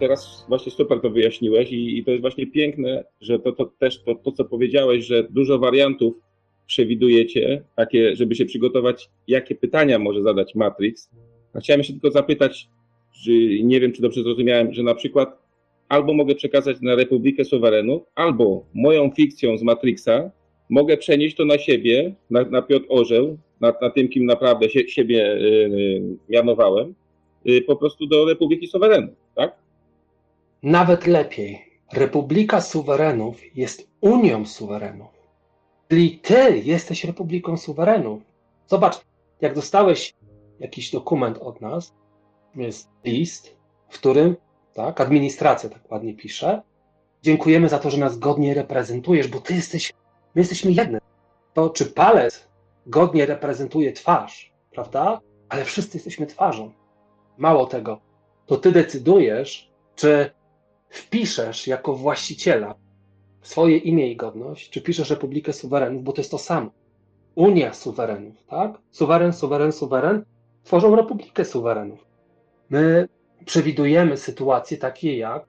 Teraz właśnie super to wyjaśniłeś i, i to jest właśnie piękne, że to, to też to, to, co powiedziałeś, że dużo wariantów przewidujecie, takie, żeby się przygotować, jakie pytania może zadać Matrix. A chciałem się tylko zapytać, że nie wiem, czy dobrze zrozumiałem, że na przykład albo mogę przekazać na Republikę Suwerenów, albo moją fikcją z Matrixa mogę przenieść to na siebie, na, na Piotr Orzeł, na, na tym, kim naprawdę się, siebie yy, mianowałem, yy, po prostu do Republiki Suwerenów, tak? Nawet lepiej. Republika Suwerenów jest Unią Suwerenów. Czyli ty jesteś Republiką Suwerenów. Zobacz, jak dostałeś jakiś dokument od nas, jest list, w którym tak, administracja tak ładnie pisze. Dziękujemy za to, że nas godnie reprezentujesz, bo ty jesteś, my jesteśmy jednym. To czy palec godnie reprezentuje twarz, prawda? Ale wszyscy jesteśmy twarzą. Mało tego, to ty decydujesz, czy wpiszesz jako właściciela swoje imię i godność, czy piszesz Republikę Suwerenów, bo to jest to samo. Unia suwerenów, tak? Suweren, suweren, suweren tworzą Republikę Suwerenów. My przewidujemy sytuacje takie jak,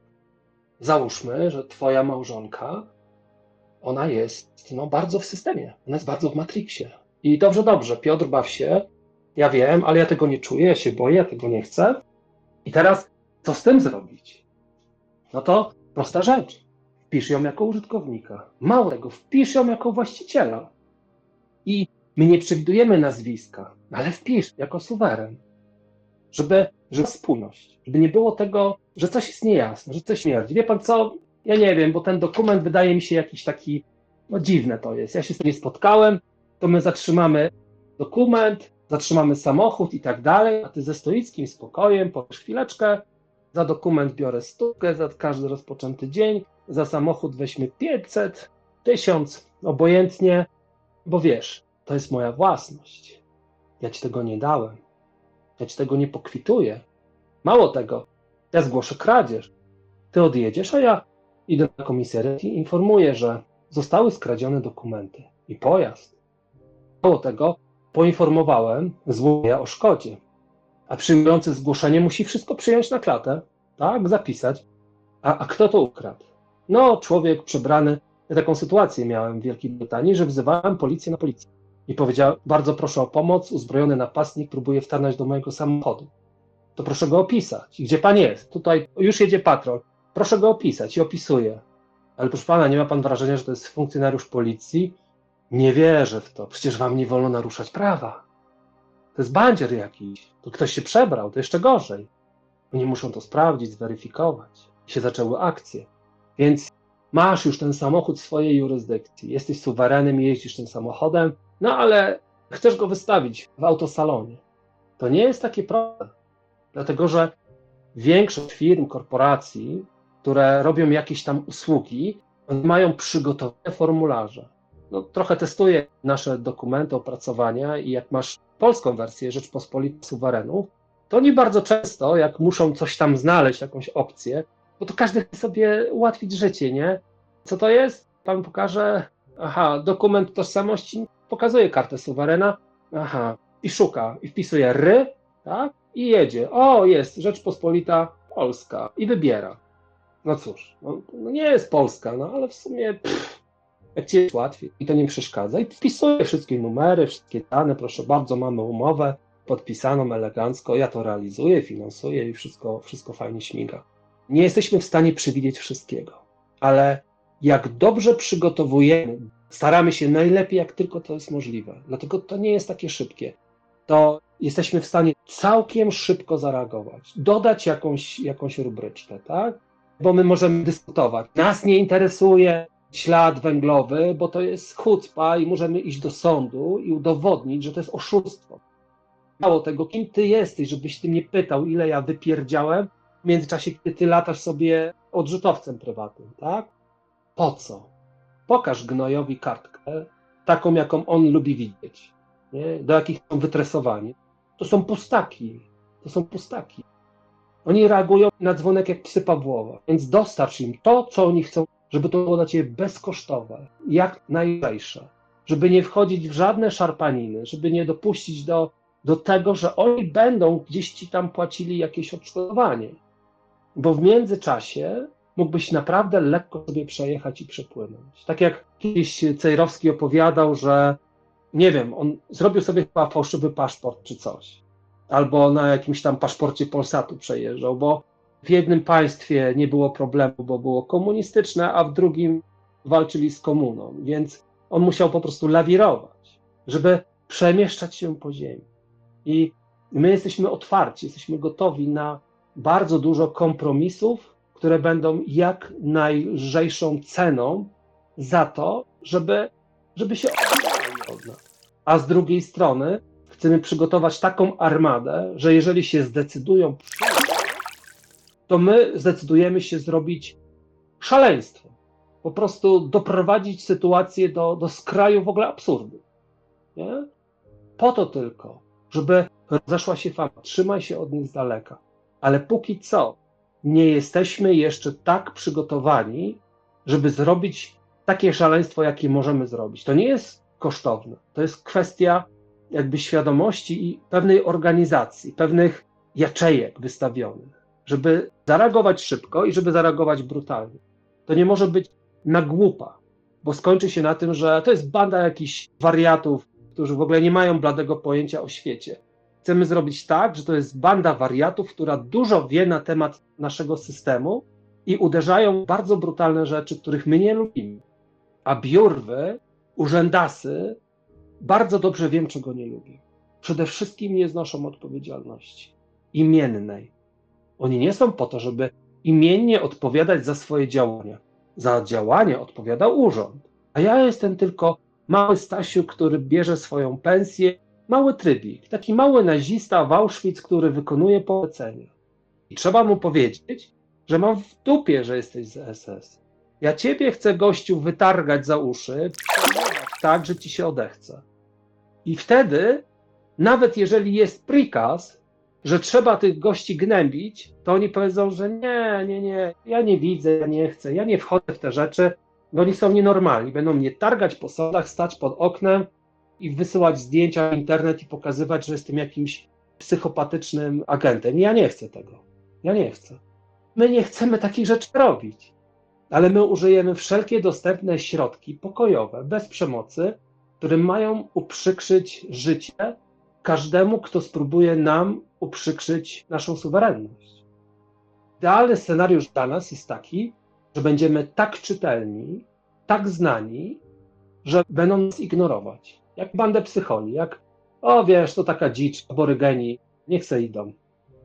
załóżmy, że twoja małżonka, ona jest no, bardzo w systemie, ona jest bardzo w Matrixie. I dobrze, dobrze, Piotr baw się, ja wiem, ale ja tego nie czuję, ja się boję, ja tego nie chcę. I teraz co z tym zrobić? No to prosta rzecz. Wpisz ją jako użytkownika. Mało tego, wpisz ją jako właściciela. I my nie przewidujemy nazwiska, ale wpisz jako suweren. Żeby, żeby spójność, żeby nie było tego, że coś jest niejasne, że coś śmierdzi. Wie pan co? Ja nie wiem, bo ten dokument wydaje mi się jakiś taki, no dziwne to jest. Ja się z tym nie spotkałem, to my zatrzymamy dokument, zatrzymamy samochód i tak dalej, a ty ze stoickim spokojem powiesz chwileczkę, za dokument biorę stówkę, za każdy rozpoczęty dzień, za samochód weźmy 500, 1000, obojętnie, bo wiesz, to jest moja własność. Ja ci tego nie dałem. Ja ci tego nie pokwituję. Mało tego, ja zgłoszę kradzież. Ty odjedziesz, a ja idę na komisariat i informuję, że zostały skradzione dokumenty i pojazd. Mało tego, poinformowałem złoja o szkodzie a przyjmujący zgłoszenie musi wszystko przyjąć na klatę, tak, zapisać. A, a kto to ukradł? No, człowiek przebrany. Ja taką sytuację miałem w Wielkiej Brytanii, że wzywałem policję na policję. I powiedział, bardzo proszę o pomoc, uzbrojony napastnik próbuje wtarnąć do mojego samochodu. To proszę go opisać. Gdzie pan jest? Tutaj już jedzie patrol. Proszę go opisać i opisuję. Ale proszę pana, nie ma pan wrażenia, że to jest funkcjonariusz policji? Nie wierzę w to. Przecież wam nie wolno naruszać prawa. To jest bandzier jakiś. To ktoś się przebrał, to jeszcze gorzej. Oni muszą to sprawdzić, zweryfikować. I się zaczęły akcje. Więc masz już ten samochód w swojej jurysdykcji. Jesteś suwerenem i jeździsz tym samochodem, no ale chcesz go wystawić w autosalonie. To nie jest takie proste. Dlatego, że większość firm, korporacji, które robią jakieś tam usługi, mają przygotowane formularze. No, trochę testuję nasze dokumenty, opracowania i jak masz polską wersję Rzeczpospolitej Suwerenów, to oni bardzo często, jak muszą coś tam znaleźć, jakąś opcję, bo to każdy chce sobie ułatwić życie, nie? Co to jest? Pan pokaże, aha, dokument tożsamości, pokazuje kartę suwerena, aha, i szuka, i wpisuje ry, tak? I jedzie. O, jest Rzeczpospolita Polska i wybiera. No cóż, no, no nie jest Polska, no ale w sumie pff, ci jest łatwiej i to nie przeszkadza. I wpisuję wszystkie numery, wszystkie dane, proszę bardzo, mamy umowę podpisaną elegancko, ja to realizuję, finansuję i wszystko, wszystko fajnie śmiga. Nie jesteśmy w stanie przewidzieć wszystkiego, ale jak dobrze przygotowujemy, staramy się najlepiej, jak tylko to jest możliwe, dlatego to nie jest takie szybkie, to jesteśmy w stanie całkiem szybko zareagować, dodać jakąś, jakąś rubryczkę, tak? Bo my możemy dyskutować. Nas nie interesuje, ślad węglowy, bo to jest chucpa i możemy iść do sądu i udowodnić, że to jest oszustwo. Mało tego, kim ty jesteś, żebyś ty mnie pytał, ile ja wypierdziałem w międzyczasie, kiedy ty latasz sobie odrzutowcem prywatnym, tak? Po co? Pokaż gnojowi kartkę, taką, jaką on lubi widzieć, nie? do jakich są wytresowani. To są pustaki, to są pustaki. Oni reagują na dzwonek jak psy Pawłowa, więc dostarcz im to, co oni chcą, żeby to było dla ciebie bezkosztowe, jak najlżejsze, żeby nie wchodzić w żadne szarpaniny, żeby nie dopuścić do, do tego, że oni będą gdzieś ci tam płacili jakieś odszkodowanie. Bo w międzyczasie mógłbyś naprawdę lekko sobie przejechać i przepłynąć. Tak jak kiedyś Cejrowski opowiadał, że nie wiem, on zrobił sobie chyba fałszywy paszport czy coś albo na jakimś tam paszporcie Polsatu przejeżdżał, bo w jednym państwie nie było problemu, bo było komunistyczne, a w drugim walczyli z komuną, więc on musiał po prostu lawirować, żeby przemieszczać się po ziemi. I my jesteśmy otwarci, jesteśmy gotowi na bardzo dużo kompromisów, które będą jak najlżejszą ceną za to, żeby, żeby się odbierali od nas. A z drugiej strony chcemy przygotować taką armadę, że jeżeli się zdecydują, to my zdecydujemy się zrobić szaleństwo. Po prostu doprowadzić sytuację do, do skraju w ogóle absurdu. Nie? Po to tylko, żeby rozeszła się fama. Trzymaj się od nich z daleka. Ale póki co nie jesteśmy jeszcze tak przygotowani, żeby zrobić takie szaleństwo, jakie możemy zrobić. To nie jest kosztowne. To jest kwestia jakby świadomości i pewnej organizacji, pewnych jaczejek wystawionych, żeby zareagować szybko i żeby zareagować brutalnie. To nie może być na głupa, bo skończy się na tym, że to jest banda jakichś wariatów, którzy w ogóle nie mają bladego pojęcia o świecie. Chcemy zrobić tak, że to jest banda wariatów, która dużo wie na temat naszego systemu i uderzają bardzo brutalne rzeczy, których my nie lubimy. A biurwy, urzędasy bardzo dobrze wiem, czego nie lubię. Przede wszystkim nie znoszą odpowiedzialności imiennej. Oni nie są po to, żeby imiennie odpowiadać za swoje działania. Za działanie odpowiada urząd. A ja jestem tylko mały Stasiu, który bierze swoją pensję, mały trybik, taki mały nazista w Auschwitz, który wykonuje polecenia. I trzeba mu powiedzieć, że mam w dupie, że jesteś z SS. Ja ciebie chcę, gościu, wytargać za uszy, tak, że ci się odechce. I wtedy, nawet jeżeli jest prikaz, że trzeba tych gości gnębić, to oni powiedzą, że nie, nie, nie, ja nie widzę, ja nie chcę, ja nie wchodzę w te rzeczy, bo oni są nienormalni. Będą mnie targać po sądach, stać pod oknem i wysyłać zdjęcia w internet i pokazywać, że jestem jakimś psychopatycznym agentem. Ja nie chcę tego. Ja nie chcę. My nie chcemy takich rzeczy robić, ale my użyjemy wszelkie dostępne środki pokojowe, bez przemocy, które mają uprzykrzyć życie każdemu, kto spróbuje nam uprzykrzyć naszą suwerenność. Idealny scenariusz dla nas jest taki, że będziemy tak czytelni, tak znani, że będą nas ignorować. Jak bandę psycholi, jak o wiesz, to taka dzicz, aborygeni, niech se idą.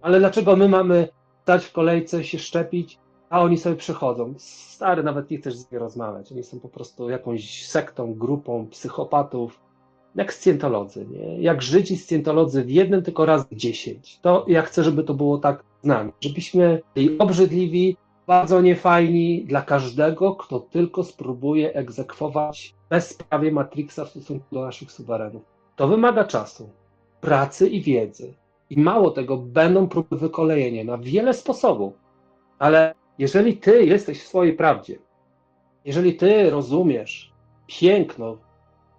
Ale dlaczego my mamy stać w kolejce, się szczepić, a oni sobie przychodzą. Stary, nawet nie chcesz z nimi rozmawiać. Oni są po prostu jakąś sektą, grupą psychopatów, jak scjentolodzy, nie? Jak Żydzi scjentolodzy w jednym tylko raz dziesięć. To ja chcę, żeby to było tak z nami. Żebyśmy byli obrzydliwi, bardzo niefajni dla każdego, kto tylko spróbuje egzekwować bezprawie Matrixa w stosunku do naszych suwerenów. To wymaga czasu, pracy i wiedzy. I mało tego, będą próby wykolejenia na wiele sposobów. Ale jeżeli ty jesteś w swojej prawdzie, jeżeli ty rozumiesz piękno,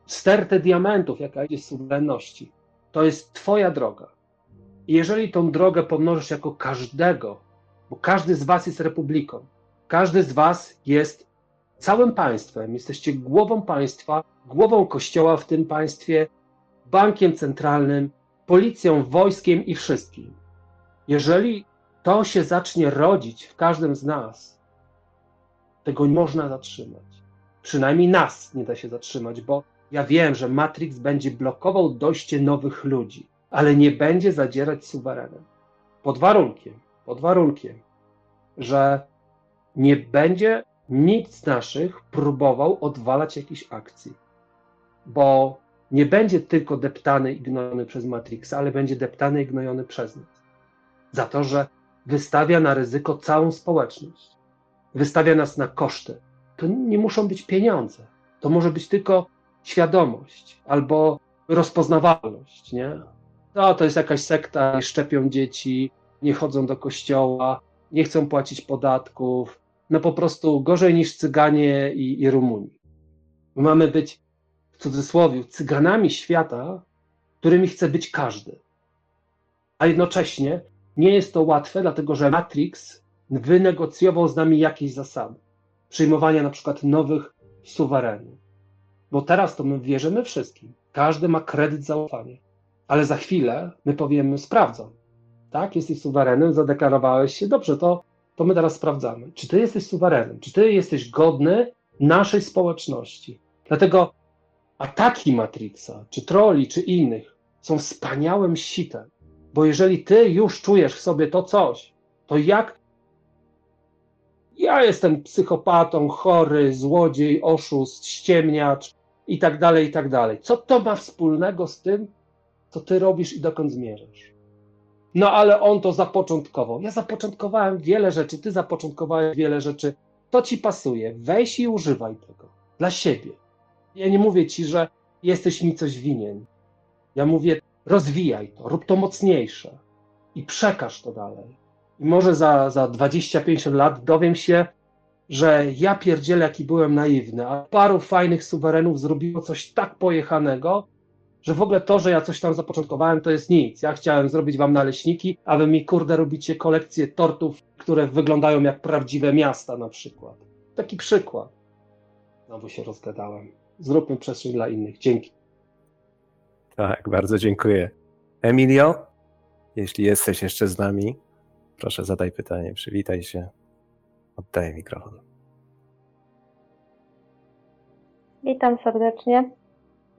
stertę diamentów, jaka jest suwerenności, to jest twoja droga. I jeżeli tą drogę pomnożysz jako każdego, bo każdy z was jest republiką, każdy z was jest całym państwem, jesteście głową państwa, głową kościoła w tym państwie, bankiem centralnym, policją, wojskiem i wszystkim. Jeżeli to się zacznie rodzić w każdym z nas, tego nie można zatrzymać. Przynajmniej nas nie da się zatrzymać, bo ja wiem, że Matrix będzie blokował dojście nowych ludzi, ale nie będzie zadzierać suwerenem. Pod warunkiem, pod warunkiem, że nie będzie nikt z naszych próbował odwalać jakichś akcji. Bo nie będzie tylko deptany i gnojony przez Matrixa, ale będzie deptany i gnojony przez nas. Za to, że wystawia na ryzyko całą społeczność. Wystawia nas na koszty. To nie muszą być pieniądze. To może być tylko świadomość albo rozpoznawalność, nie? No, to jest jakaś sekta, nie szczepią dzieci, nie chodzą do kościoła, nie chcą płacić podatków. No po prostu gorzej niż Cyganie i, i Rumuni. My mamy być, w cudzysłowie, cyganami świata, którymi chce być każdy. A jednocześnie nie jest to łatwe, dlatego że Matrix wynegocjował z nami jakieś zasady. Przyjmowania na przykład nowych suwerenów. Bo teraz to my wierzymy wszystkim. Każdy ma kredyt zaufania. Ale za chwilę my powiemy, sprawdzam. Tak, jesteś suwerenem, zadeklarowałeś się, dobrze, to, to my teraz sprawdzamy. Czy ty jesteś suwerenem? Czy ty jesteś godny naszej społeczności? Dlatego ataki Matrixa, czy troli, czy innych są wspaniałym sitem. Bo jeżeli ty już czujesz w sobie to coś, to jak ja jestem psychopatą, chory, złodziej, oszust, ściemniacz i tak dalej, i tak dalej. Co to ma wspólnego z tym, co ty robisz i dokąd zmierzasz? No ale on to zapoczątkował. Ja zapoczątkowałem wiele rzeczy, ty zapoczątkowałeś wiele rzeczy. To ci pasuje. Weź i używaj tego dla siebie. Ja nie mówię ci, że jesteś mi coś winien. Ja mówię, rozwijaj to, rób to mocniejsze i przekaż to dalej. I może za, za 20-50 lat dowiem się, że ja pierdzielę, jaki byłem naiwny, a paru fajnych suwerenów zrobiło coś tak pojechanego, że w ogóle to, że ja coś tam zapoczątkowałem, to jest nic. Ja chciałem zrobić wam naleśniki, a wy mi kurde robicie kolekcję tortów, które wyglądają jak prawdziwe miasta na przykład. Taki przykład. Znowu się rozgadałem. Zróbmy przestrzeń dla innych. Dzięki. Tak, bardzo dziękuję. Emilio, jeśli jesteś jeszcze z nami, proszę zadaj pytanie, przywitaj się. Oddaję mikrofon. Witam serdecznie.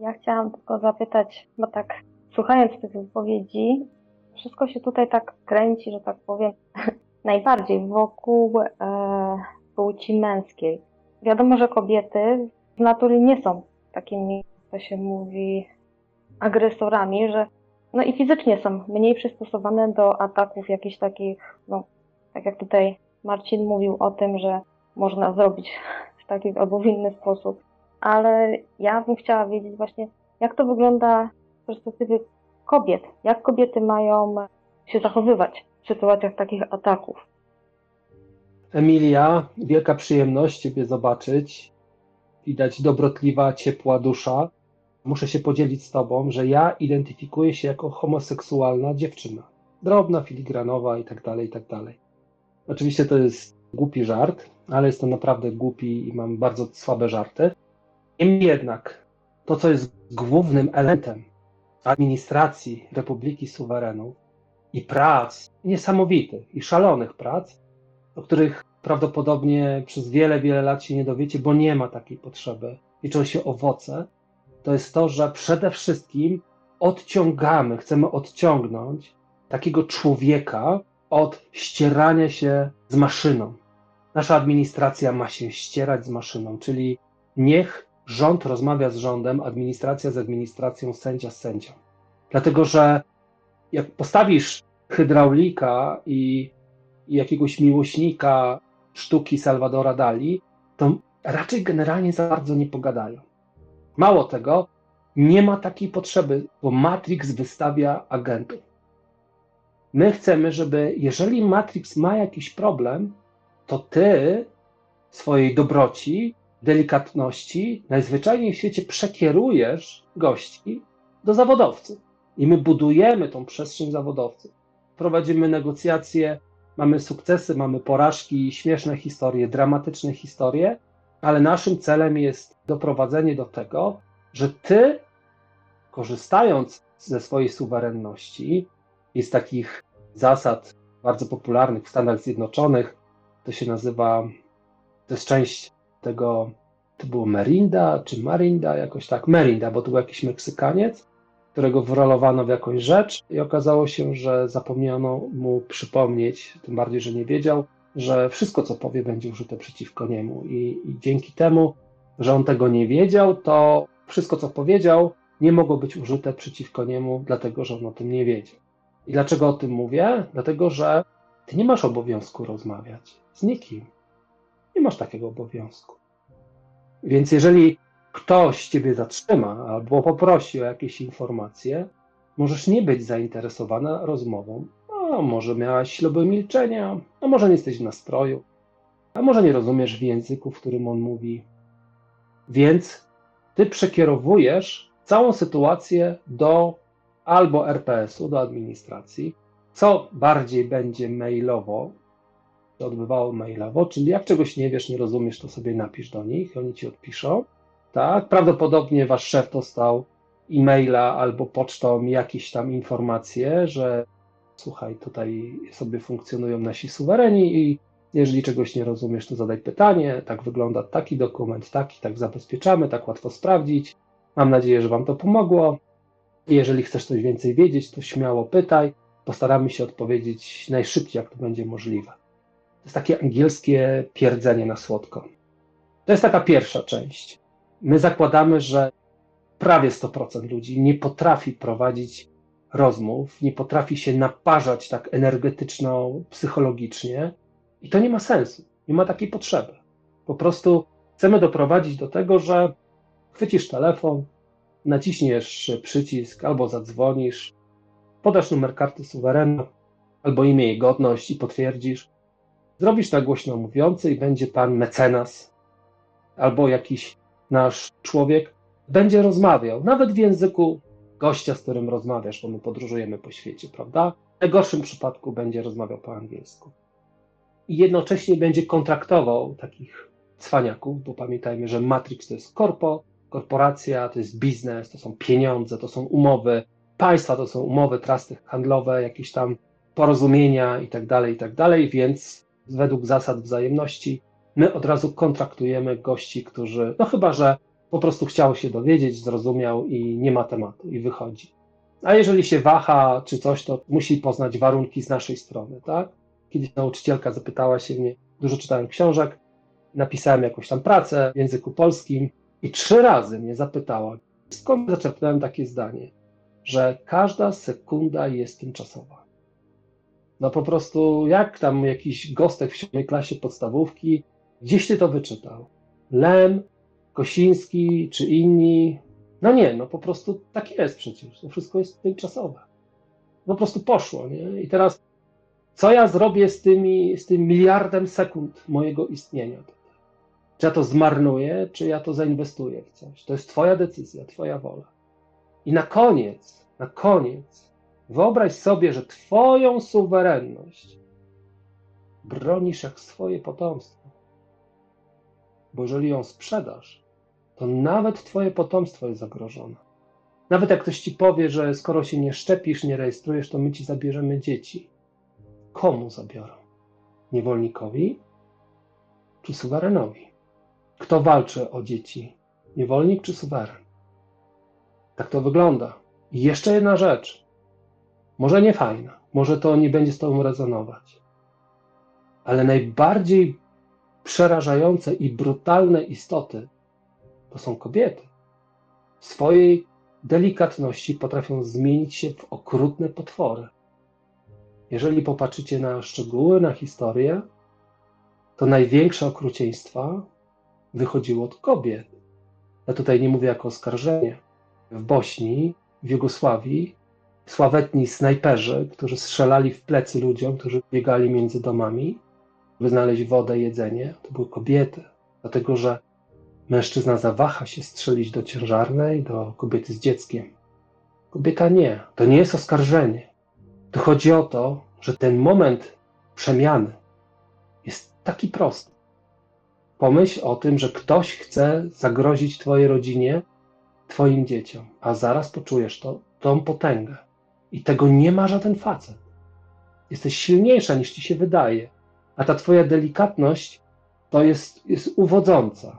Ja chciałam tylko zapytać, bo tak słuchając tych wypowiedzi, wszystko się tutaj tak kręci, że tak powiem, najbardziej wokół e, płci męskiej. Wiadomo, że kobiety z natury nie są takimi, to się mówi, agresorami, że no i fizycznie są mniej przystosowane do ataków jakichś takich, no tak jak tutaj Marcin mówił o tym, że można zrobić w taki albo w inny sposób. Ale ja bym chciała wiedzieć właśnie, jak to wygląda z perspektywy kobiet. Jak kobiety mają się zachowywać w sytuacjach takich ataków. Emilia, wielka przyjemność Ciebie zobaczyć. Widać dobrotliwa, ciepła dusza. Muszę się podzielić z Tobą, że ja identyfikuję się jako homoseksualna dziewczyna. Drobna, filigranowa i tak dalej, i tak dalej. Oczywiście to jest głupi żart, ale jest to naprawdę głupi i mam bardzo słabe żarty. Niemniej jednak, to co jest głównym elementem administracji Republiki Suwerenów i prac niesamowitych i szalonych prac, o których prawdopodobnie przez wiele, wiele lat się nie dowiecie, bo nie ma takiej potrzeby. Liczą się owoce. To jest to, że przede wszystkim odciągamy, chcemy odciągnąć takiego człowieka od ścierania się z maszyną. Nasza administracja ma się ścierać z maszyną, czyli niech rząd rozmawia z rządem, administracja z administracją, sędzia z sędzią. Dlatego, że jak postawisz hydraulika i, jakiegoś miłośnika sztuki Salvadora Dali, to raczej generalnie za bardzo nie pogadają. Mało tego, nie ma takiej potrzeby, bo Matrix wystawia agentów. My chcemy, żeby jeżeli Matrix ma jakiś problem, to ty swojej dobroci, delikatności najzwyczajniej w świecie przekierujesz gości do zawodowców. I my budujemy tą przestrzeń zawodowców. Prowadzimy negocjacje, mamy sukcesy, mamy porażki, śmieszne historie, dramatyczne historie, ale naszym celem jest doprowadzenie do tego, że ty, korzystając ze swojej suwerenności z takich zasad bardzo popularnych w Stanach Zjednoczonych, to się nazywa, to jest część tego, to było Merinda czy Marinda, jakoś tak, Merinda, bo to był jakiś Meksykaniec, którego wrolowano w jakąś rzecz i okazało się, że zapomniano mu przypomnieć, tym bardziej, że nie wiedział, że wszystko, co powie, będzie użyte przeciwko niemu. I, I, dzięki temu, że on tego nie wiedział, to wszystko, co powiedział, nie mogło być użyte przeciwko niemu, dlatego że on o tym nie wiedział. I dlaczego o tym mówię? Dlatego, że ty nie masz obowiązku rozmawiać z nikim. Nie masz takiego obowiązku. Więc jeżeli ktoś ciebie zatrzyma albo poprosi o jakieś informacje, możesz nie być zainteresowana rozmową. A może miałaś śluby milczenia, a może nie jesteś w nastroju, a może nie rozumiesz w języku, w którym on mówi. Więc ty przekierowujesz całą sytuację do albo RPS-u, do administracji, co bardziej będzie mailowo, to odbywało mailowo, czyli jak czegoś nie wiesz, nie rozumiesz, to sobie napisz do nich, oni ci odpiszą. Tak, prawdopodobnie wasz szef dostał e-maila albo pocztą jakieś tam informacje, że słuchaj, tutaj sobie funkcjonują nasi suwereni i jeżeli czegoś nie rozumiesz, to zadaj pytanie, tak wygląda taki dokument, taki, tak zabezpieczamy, tak łatwo sprawdzić. Mam nadzieję, że Wam to pomogło. Jeżeli chcesz coś więcej wiedzieć, to śmiało pytaj. Postaramy się odpowiedzieć najszybciej, jak to będzie możliwe. To jest takie angielskie pierdzenie na słodko. To jest taka pierwsza część. My zakładamy, że prawie 100% ludzi nie potrafi prowadzić rozmów, nie potrafi się naparzać tak energetyczno-psychologicznie i to nie ma sensu, nie ma takiej potrzeby. Po prostu chcemy doprowadzić do tego, że chwycisz telefon, naciśniesz przycisk albo zadzwonisz, podasz numer karty suwerena albo imię i godność i potwierdzisz. Zrobisz na głośno mówiący i będzie pan mecenas albo jakiś nasz człowiek będzie rozmawiał, nawet w języku gościa, z którym rozmawiasz, bo my podróżujemy po świecie, prawda? W najgorszym przypadku będzie rozmawiał po angielsku. I jednocześnie będzie kontraktował takich cwaniaków, bo pamiętajmy, że Matrix to jest korpo, korporacja, to jest biznes, to są pieniądze, to są umowy państwa, to są umowy, trusty handlowe, jakieś tam porozumienia i tak dalej, i tak dalej, więc według zasad wzajemności my od razu kontraktujemy gości, którzy, no chyba, że po prostu chciał się dowiedzieć, zrozumiał i nie ma tematu i wychodzi. A jeżeli się waha czy coś, to musi poznać warunki z naszej strony, tak? Kiedyś nauczycielka zapytała się mnie, dużo czytałem książek, napisałem jakąś tam pracę w języku polskim i trzy razy mnie zapytała, skąd zaczerpnąłem takie zdanie, że każda sekunda jest tymczasowa. No po prostu, jak tam jakiś gostek w siódmej klasie podstawówki, gdzieś ty to wyczytał? Lem, Kosiński czy inni. No nie, no po prostu tak jest przecież. To wszystko jest tymczasowe. Po prostu poszło, nie? I teraz co ja zrobię z, tymi, z tym miliardem sekund mojego istnienia? Czy ja to zmarnuję, czy ja to zainwestuję w coś? To jest Twoja decyzja, Twoja wola. I na koniec, na koniec, wyobraź sobie, że Twoją suwerenność bronisz jak swoje potomstwo. Bo jeżeli ją sprzedasz, to nawet Twoje potomstwo jest zagrożone. Nawet jak ktoś ci powie, że skoro się nie szczepisz, nie rejestrujesz, to my ci zabierzemy dzieci. Komu zabiorą? Niewolnikowi czy suwerenowi? Kto walczy o dzieci? Niewolnik czy suweren? Tak to wygląda. I jeszcze jedna rzecz. Może nie fajna, może to nie będzie z Tobą rezonować, ale najbardziej przerażające i brutalne istoty to są kobiety. W swojej delikatności potrafią zmienić się w okrutne potwory. Jeżeli popatrzycie na szczegóły, na historię, to największe okrucieństwa wychodziło od kobiet. Ja tutaj nie mówię jako oskarżenie. W Bośni, w Jugosławii, sławetni snajperzy, którzy strzelali w plecy ludziom, którzy biegali między domami, by znaleźć wodę, jedzenie, to były kobiety. Dlatego, że mężczyzna zawaha się strzelić do ciężarnej, do kobiety z dzieckiem. Kobieta nie. To nie jest oskarżenie. Tu chodzi o to, że ten moment przemiany jest taki prosty. Pomyśl o tym, że ktoś chce zagrozić Twojej rodzinie, Twoim dzieciom, a zaraz poczujesz to, tą potęgę. I tego nie ma żaden facet. Jesteś silniejsza niż Ci się wydaje, a ta Twoja delikatność to jest, jest uwodząca,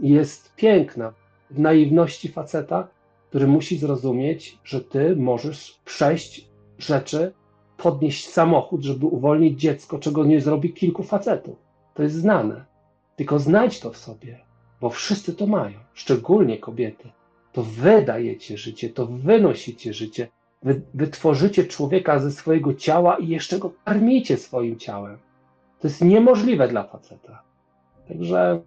jest piękna w naiwności faceta, który musi zrozumieć, że Ty możesz przejść rzeczy, podnieść samochód, żeby uwolnić dziecko, czego nie zrobi kilku facetów. To jest znane. Tylko znajdź to w sobie, bo wszyscy to mają, szczególnie kobiety. To wy dajecie życie, to wy nosicie życie. Wy, wy tworzycie człowieka ze swojego ciała i jeszcze go karmicie swoim ciałem. To jest niemożliwe dla faceta. Także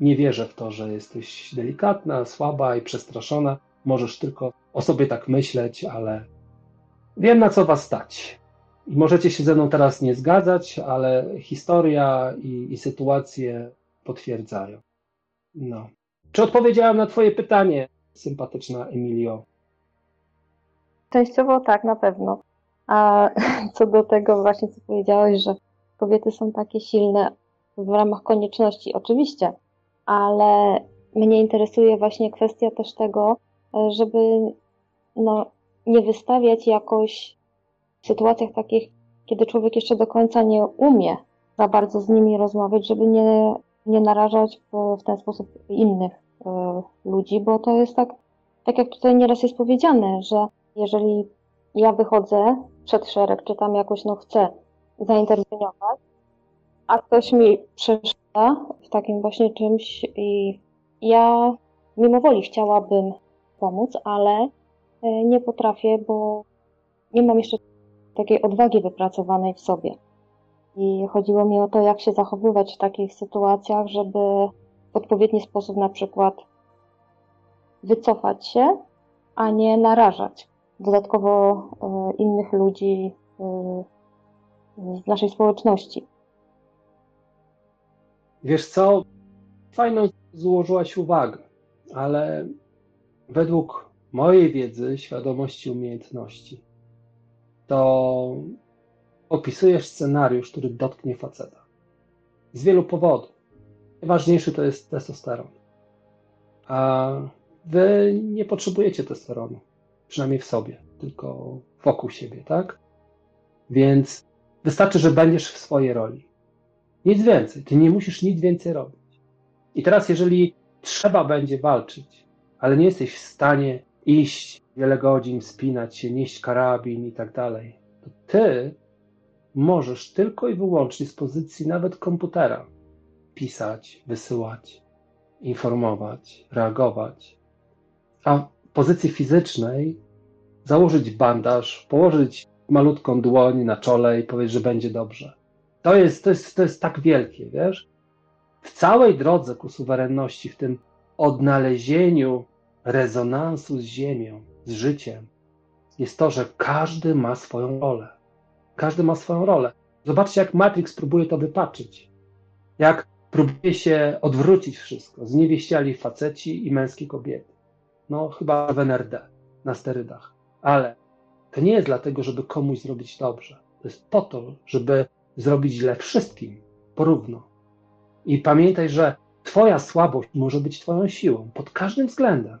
nie wierzę w to, że jesteś delikatna, słaba i przestraszona. Możesz tylko o sobie tak myśleć, ale wiem na co was stać. I możecie się ze mną teraz nie zgadzać, ale historia i, i sytuacje potwierdzają. No. Czy odpowiedziałem na Twoje pytanie, sympatyczna Emilio? Częściowo tak, na pewno. A co do tego właśnie, co powiedziałeś, że kobiety są takie silne w ramach konieczności, oczywiście, ale mnie interesuje właśnie kwestia też tego, żeby no, nie wystawiać jakoś w sytuacjach takich, kiedy człowiek jeszcze do końca nie umie za bardzo z nimi rozmawiać, żeby nie, nie narażać w, ten sposób innych y, ludzi, bo to jest tak, tak jak tutaj nieraz jest powiedziane, że jeżeli ja wychodzę przed szereg, czy tam jakoś no chcę zainterweniować, a ktoś mi przeszkadza w takim właśnie czymś i ja mimo woli chciałabym pomóc, ale nie potrafię, bo nie mam jeszcze takiej odwagi wypracowanej w sobie. I chodziło mi o to, jak się zachowywać w takich sytuacjach, żeby w odpowiedni sposób na przykład wycofać się, a nie narażać dodatkowo innych ludzi z naszej społeczności. Wiesz co? Fajną złożyłaś uwagę, ale według mojej wiedzy, świadomości, umiejętności, to opisujesz scenariusz, który dotknie faceta. Z wielu powodów. Najważniejszy to jest testosteron. A wy nie potrzebujecie testosteronu, przynajmniej w sobie, tylko wokół siebie, tak? Więc wystarczy, że będziesz w swojej roli. Nic więcej. Ty nie musisz nic więcej robić. I teraz, jeżeli trzeba będzie walczyć, ale nie jesteś w stanie iść wiele godzin, spinać się, nieść karabin i tak dalej, to ty możesz tylko i wyłącznie z pozycji nawet komputera pisać, wysyłać, informować, reagować. A w pozycji fizycznej założyć bandaż, położyć malutką dłoń na czole i powiedzieć, że będzie dobrze. To jest, to jest, to jest tak wielkie, wiesz? W całej drodze ku suwerenności, w tym odnalezieniu rezonansu z ziemią, z życiem, jest to, że każdy ma swoją rolę. Każdy ma swoją rolę. Zobaczcie, jak Matrix próbuje to wypaczyć. Jak próbuje się odwrócić wszystko. Zniewieściali faceci i męskie kobiety. No, chyba w NRD, na sterydach. Ale to nie jest dlatego, żeby komuś zrobić dobrze. To jest po to, żeby zrobić źle wszystkim, porówno. I pamiętaj, że Twoja słabość może być Twoją siłą pod każdym względem.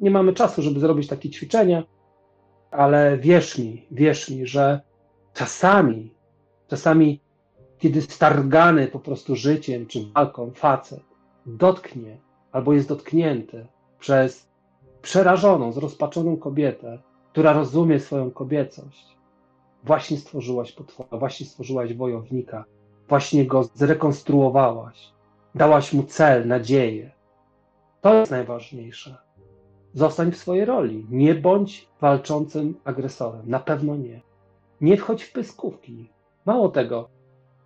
Nie mamy czasu, żeby zrobić takie ćwiczenia, ale wierz mi, wierz mi, że czasami, czasami, kiedy stargany po prostu życiem czy walką facet dotknie albo jest dotknięty przez przerażoną, zrozpaczoną kobietę, która rozumie swoją kobiecość, właśnie stworzyłaś potwora, właśnie stworzyłaś wojownika, właśnie go zrekonstruowałaś, dałaś mu cel, nadzieję. To jest najważniejsze. Zostań w swojej roli. Nie bądź walczącym agresorem. Na pewno nie. Nie wchodź w pyskówki. Mało tego,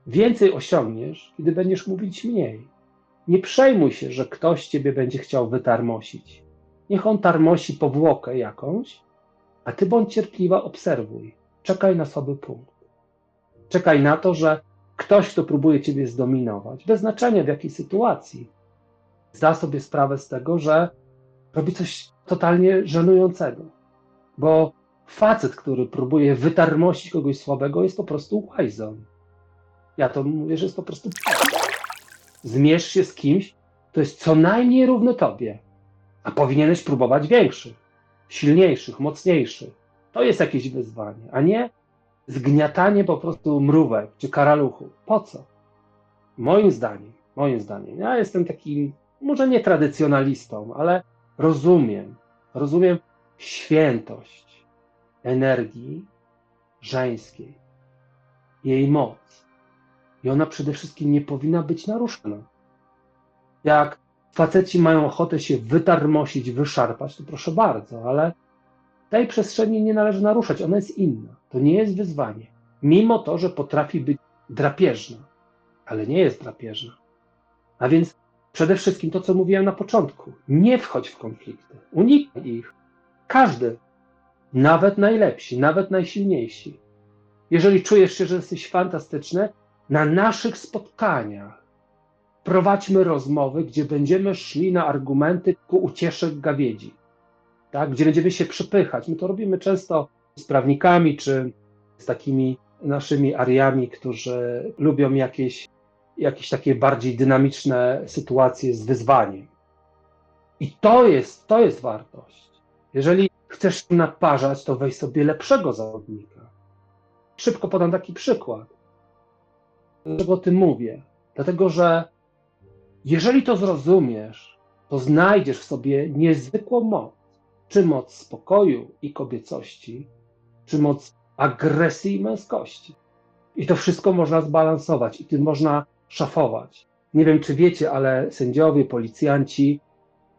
więcej osiągniesz, kiedy będziesz mówić mniej. Nie przejmuj się, że ktoś ciebie będzie chciał wytarmosić. Niech on tarmosi powłokę jakąś, a ty bądź cierpliwa, obserwuj. Czekaj na słaby punkt. Czekaj na to, że ktoś, kto próbuje ciebie zdominować, bez znaczenia w jakiej sytuacji, zda sobie sprawę z tego, że robi coś totalnie żenującego. Bo facet, który próbuje wytarmosić kogoś słabego, jest po prostu łajzą. Ja to mówię, że jest po prostu. Zmierz się z kimś, kto jest co najmniej równy tobie, a powinieneś próbować większych, silniejszych, mocniejszych. To jest jakieś wyzwanie, a nie zgniatanie po prostu mrówek czy karaluchów. Po co? Moim zdaniem, moim zdaniem, ja jestem takim, może nie tradycjonalistą, ale rozumiem, rozumiem świętość energii żeńskiej, jej moc. I ona przede wszystkim nie powinna być naruszona. Jak faceci mają ochotę się wytarmosić, wyszarpać, to proszę bardzo, ale tej przestrzeni nie należy naruszać, ona jest inna. To nie jest wyzwanie. Mimo to, że potrafi być drapieżna, ale nie jest drapieżna. A więc przede wszystkim to, co mówiłem na początku, nie wchodź w konflikty, uniknij ich. Każdy, nawet najlepsi, nawet najsilniejsi. Jeżeli czujesz się, że jesteś fantastyczny, na naszych spotkaniach prowadźmy rozmowy, gdzie będziemy szli na argumenty ku uciesze gawiedzi, tak? gdzie będziemy się przypychać. My to robimy często z prawnikami czy z takimi naszymi ariami, którzy lubią jakieś, jakieś takie bardziej dynamiczne sytuacje z wyzwaniem. I to jest, to jest wartość. Jeżeli chcesz naparzać, to weź sobie lepszego zawodnika. Szybko podam taki przykład. Dlaczego o tym mówię? Dlatego, że jeżeli to zrozumiesz, to znajdziesz w sobie niezwykłą moc. Czy moc spokoju i kobiecości, czy moc agresji i męskości. I to wszystko można zbalansować i tym można szafować. Nie wiem, czy wiecie, ale sędziowie, policjanci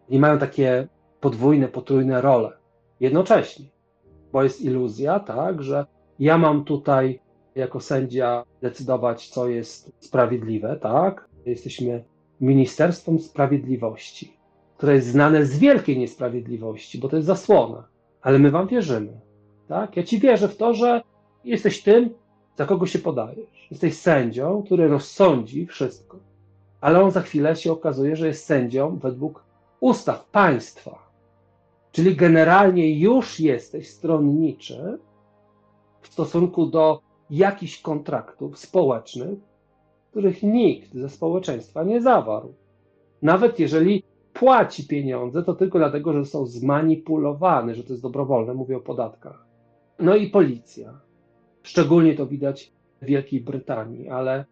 nie mają takie podwójne, potrójne role jednocześnie, bo jest iluzja, tak, że ja mam tutaj jako sędzia decydować, co jest sprawiedliwe, tak? Jesteśmy Ministerstwem Sprawiedliwości, które jest znane z wielkiej niesprawiedliwości, bo to jest zasłona, ale my wam wierzymy. Tak? Ja ci wierzę w to, że jesteś tym, za kogo się podajesz. Jesteś sędzią, który rozsądzi wszystko, ale on za chwilę się okazuje, że jest sędzią według ustaw państwa. Czyli generalnie już jesteś stronniczy w stosunku do jakichś kontraktów społecznych, których nikt ze społeczeństwa nie zawarł. Nawet jeżeli płaci pieniądze, to tylko dlatego, że są zmanipulowane, że to jest dobrowolne, mówię o podatkach. No i policja. Szczególnie to widać w Wielkiej Brytanii, ale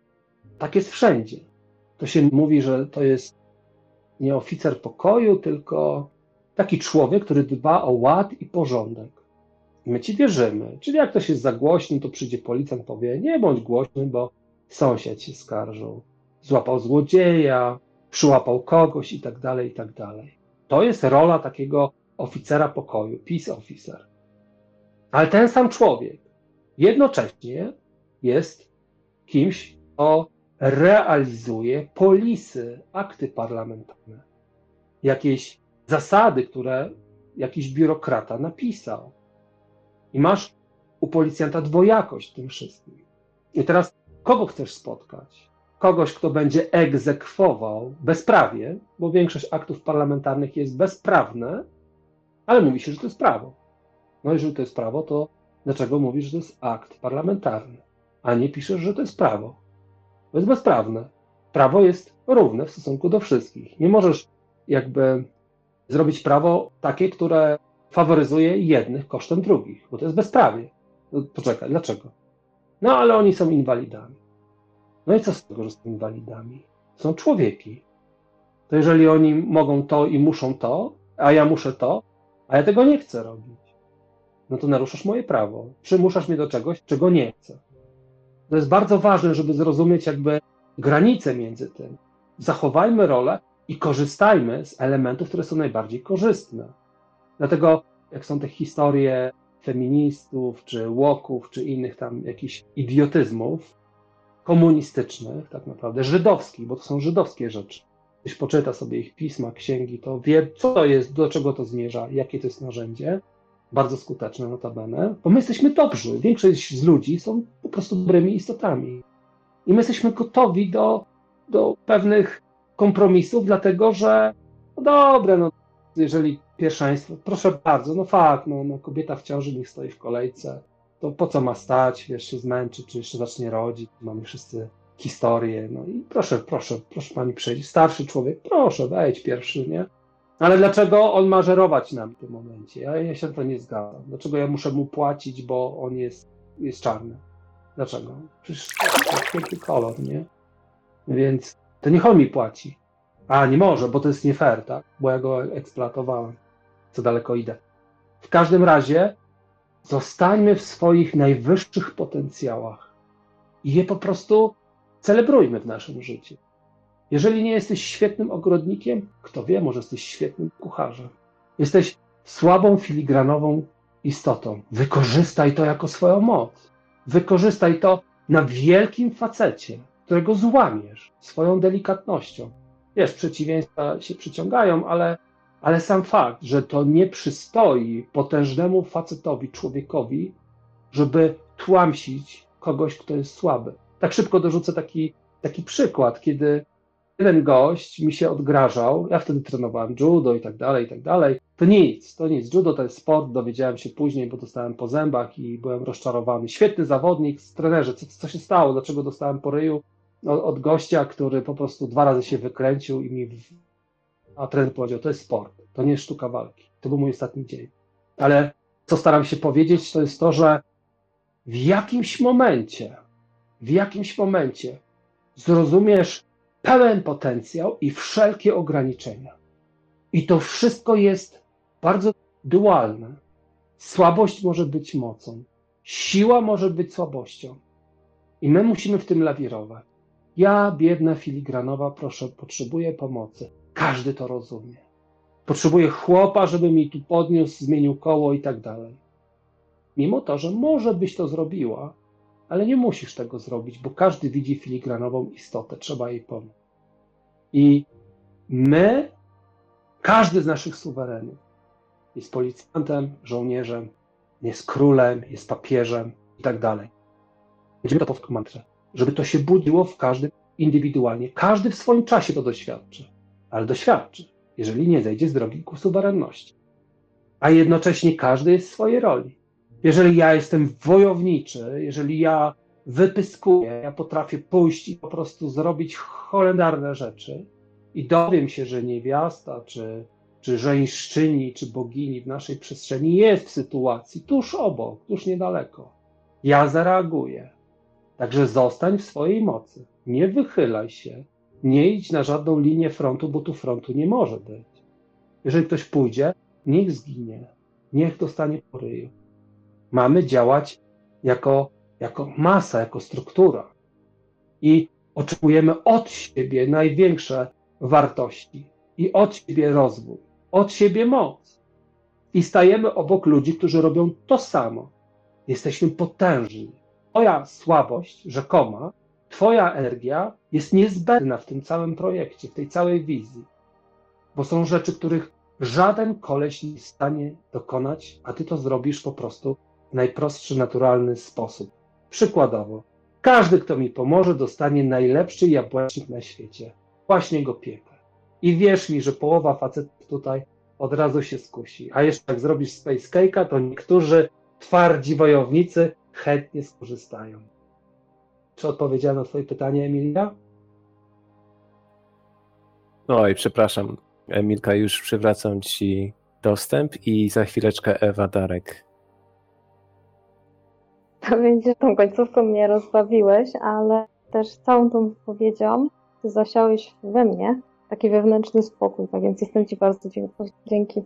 tak jest wszędzie. To się mówi, że to jest nie oficer pokoju, tylko taki człowiek, który dba o ład i porządek. My ci wierzymy. Czyli jak ktoś jest za głośny, to przyjdzie policjant, powie: Nie bądź głośny, bo sąsiad się skarżył. Złapał złodzieja, przyłapał kogoś i tak dalej, i tak dalej. To jest rola takiego oficera pokoju, peace officer. Ale ten sam człowiek jednocześnie jest kimś, kto realizuje polisy, akty parlamentarne, jakieś zasady, które jakiś biurokrata napisał. I masz u policjanta dwojakość w tym wszystkim. I teraz kogo chcesz spotkać? Kogoś, kto będzie egzekwował bezprawie, bo większość aktów parlamentarnych jest bezprawne, ale mówi się, że to jest prawo. No jeżeli to jest prawo, to dlaczego mówisz, że to jest akt parlamentarny, a nie piszesz, że to jest prawo? To jest bezprawne. Prawo jest równe w stosunku do wszystkich. Nie możesz jakby zrobić prawo takie, które faworyzuje jednych kosztem drugich, bo to jest bezprawie. No, poczekaj, dlaczego? No ale oni są inwalidami. No i co z tego, że są inwalidami? Są człowieki. To jeżeli oni mogą to i muszą to, a ja muszę to, a ja tego nie chcę robić, no to naruszasz moje prawo. Przymuszasz mnie do czegoś, czego nie chcę. To jest bardzo ważne, żeby zrozumieć jakby granice między tym. Zachowajmy rolę i korzystajmy z elementów, które są najbardziej korzystne. Dlatego, jak są te historie feministów, czy łoków, czy innych tam jakichś idiotyzmów komunistycznych, tak naprawdę, żydowskich, bo to są żydowskie rzeczy. Ktoś poczyta sobie ich pisma, księgi, to wie, co to jest, do czego to zmierza, jakie to jest narzędzie. Bardzo skuteczne notabene, bo my jesteśmy dobrzy. Większość z ludzi są po prostu dobrymi istotami. I my jesteśmy gotowi do, do pewnych kompromisów, dlatego że no dobre, no, jeżeli pierwszeństwo, proszę bardzo, no fakt, no, no kobieta w ciąży niech stoi w kolejce, to po co ma stać, wiesz, się zmęczy, czy jeszcze zacznie rodzić, mamy wszyscy historię, no i proszę, proszę, proszę pani przejść, starszy człowiek, proszę, wejdź pierwszy, nie? Ale dlaczego on ma żerować nam w tym momencie? Ja, ja się to nie zgadzam. Dlaczego ja muszę mu płacić, bo on jest, jest czarny? Dlaczego? Przecież to jest kolor, nie? Więc to niech on mi płaci. A, nie może, bo to jest nie fair, tak? Bo ja go eksploatowałem. Co daleko idę. W każdym razie zostańmy w swoich najwyższych potencjałach i je po prostu celebrujmy w naszym życiu. Jeżeli nie jesteś świetnym ogrodnikiem, kto wie, może jesteś świetnym kucharzem. Jesteś słabą, filigranową istotą. Wykorzystaj to jako swoją moc. Wykorzystaj to na wielkim facecie, którego złamiesz swoją delikatnością. Wiesz, przeciwieństwa się przyciągają, ale, ale sam fakt, że to nie przystoi potężnemu facetowi, człowiekowi, żeby tłamsić kogoś, kto jest słaby. Tak szybko dorzucę taki, taki przykład, kiedy jeden gość mi się odgrażał, ja wtedy trenowałem judo i tak dalej, i tak dalej. To nic, to nic. Judo to jest sport, dowiedziałem się później, bo dostałem po zębach i byłem rozczarowany. Świetny zawodnik, trenerze, co, co się stało, dlaczego dostałem po ryju od, od gościa, który po prostu dwa razy się wykręcił i mi... W... A trener powiedział, to jest sport, to nie jest sztuka walki. To był mój ostatni dzień. Ale co staram się powiedzieć, to jest to, że w jakimś momencie, w jakimś momencie zrozumiesz pełen potencjał i wszelkie ograniczenia. I to wszystko jest bardzo dualne. Słabość może być mocą, siła może być słabością. I my musimy w tym lawirować. Ja, biedna filigranowa, proszę, potrzebuję pomocy. Każdy to rozumie. Potrzebuję chłopa, żeby mi tu podniósł, zmienił koło i tak dalej. Mimo to, że może byś to zrobiła, ale nie musisz tego zrobić, bo każdy widzi filigranową istotę, trzeba jej pomóc. I my, każdy z naszych suwerenów jest policjantem, żołnierzem, jest królem, jest papieżem i tak dalej. Będziemy to powtarzać mantrę, żeby to się budziło w każdym indywidualnie. Każdy w swoim czasie to doświadczy, ale doświadczy, jeżeli nie zejdzie z drogi ku suwerenności. A jednocześnie każdy jest w swojej roli. Jeżeli ja jestem wojowniczy, jeżeli ja wypyskuję, ja potrafię pójść i po prostu zrobić holendarne rzeczy i dowiem się, że niewiasta, czy, czy żeńszczyni, czy bogini w naszej przestrzeni jest w sytuacji tuż obok, tuż niedaleko. Ja zareaguję. Także zostań w swojej mocy. Nie wychylaj się. Nie idź na żadną linię frontu, bo tu frontu nie może być. Jeżeli ktoś pójdzie, niech zginie. Niech dostanie po ryju. Mamy działać jako, jako masa, jako struktura. I oczekujemy od siebie największe wartości i od siebie rozwój, od siebie moc. I stajemy obok ludzi, którzy robią to samo. Jesteśmy potężni. Twoja słabość, rzekoma, Twoja energia jest niezbędna w tym całym projekcie, w tej całej wizji. Bo są rzeczy, których żaden koleś nie jest w stanie dokonać, a ty to zrobisz po prostu najprostszy, naturalny sposób. Przykładowo, każdy, kto mi pomoże, dostanie najlepszy jabłecznik na świecie. Właśnie go piekę. I wierz mi, że połowa facetów tutaj od razu się skusi. A jeszcze jak zrobisz space cake'a, to niektórzy twardzi wojownicy chętnie skorzystają. Czy odpowiedziałem na twoje pytanie, Emilia? Oj, przepraszam. Emilka, już przywracam ci dostęp i za chwileczkę Ewa Darek. To będzie tą końcówką mnie rozbawiłeś, ale też całą tą wypowiedzią ty zasiałeś we mnie taki wewnętrzny spokój, tak więc jestem ci bardzo dzięki.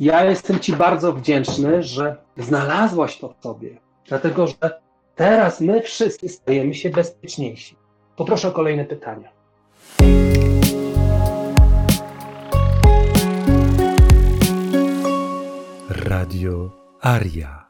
Ja jestem ci bardzo wdzięczny, że znalazłaś to w sobie, dlatego że teraz my wszyscy stajemy się bezpieczniejsi. Poproszę o kolejne pytania. Radio Aria.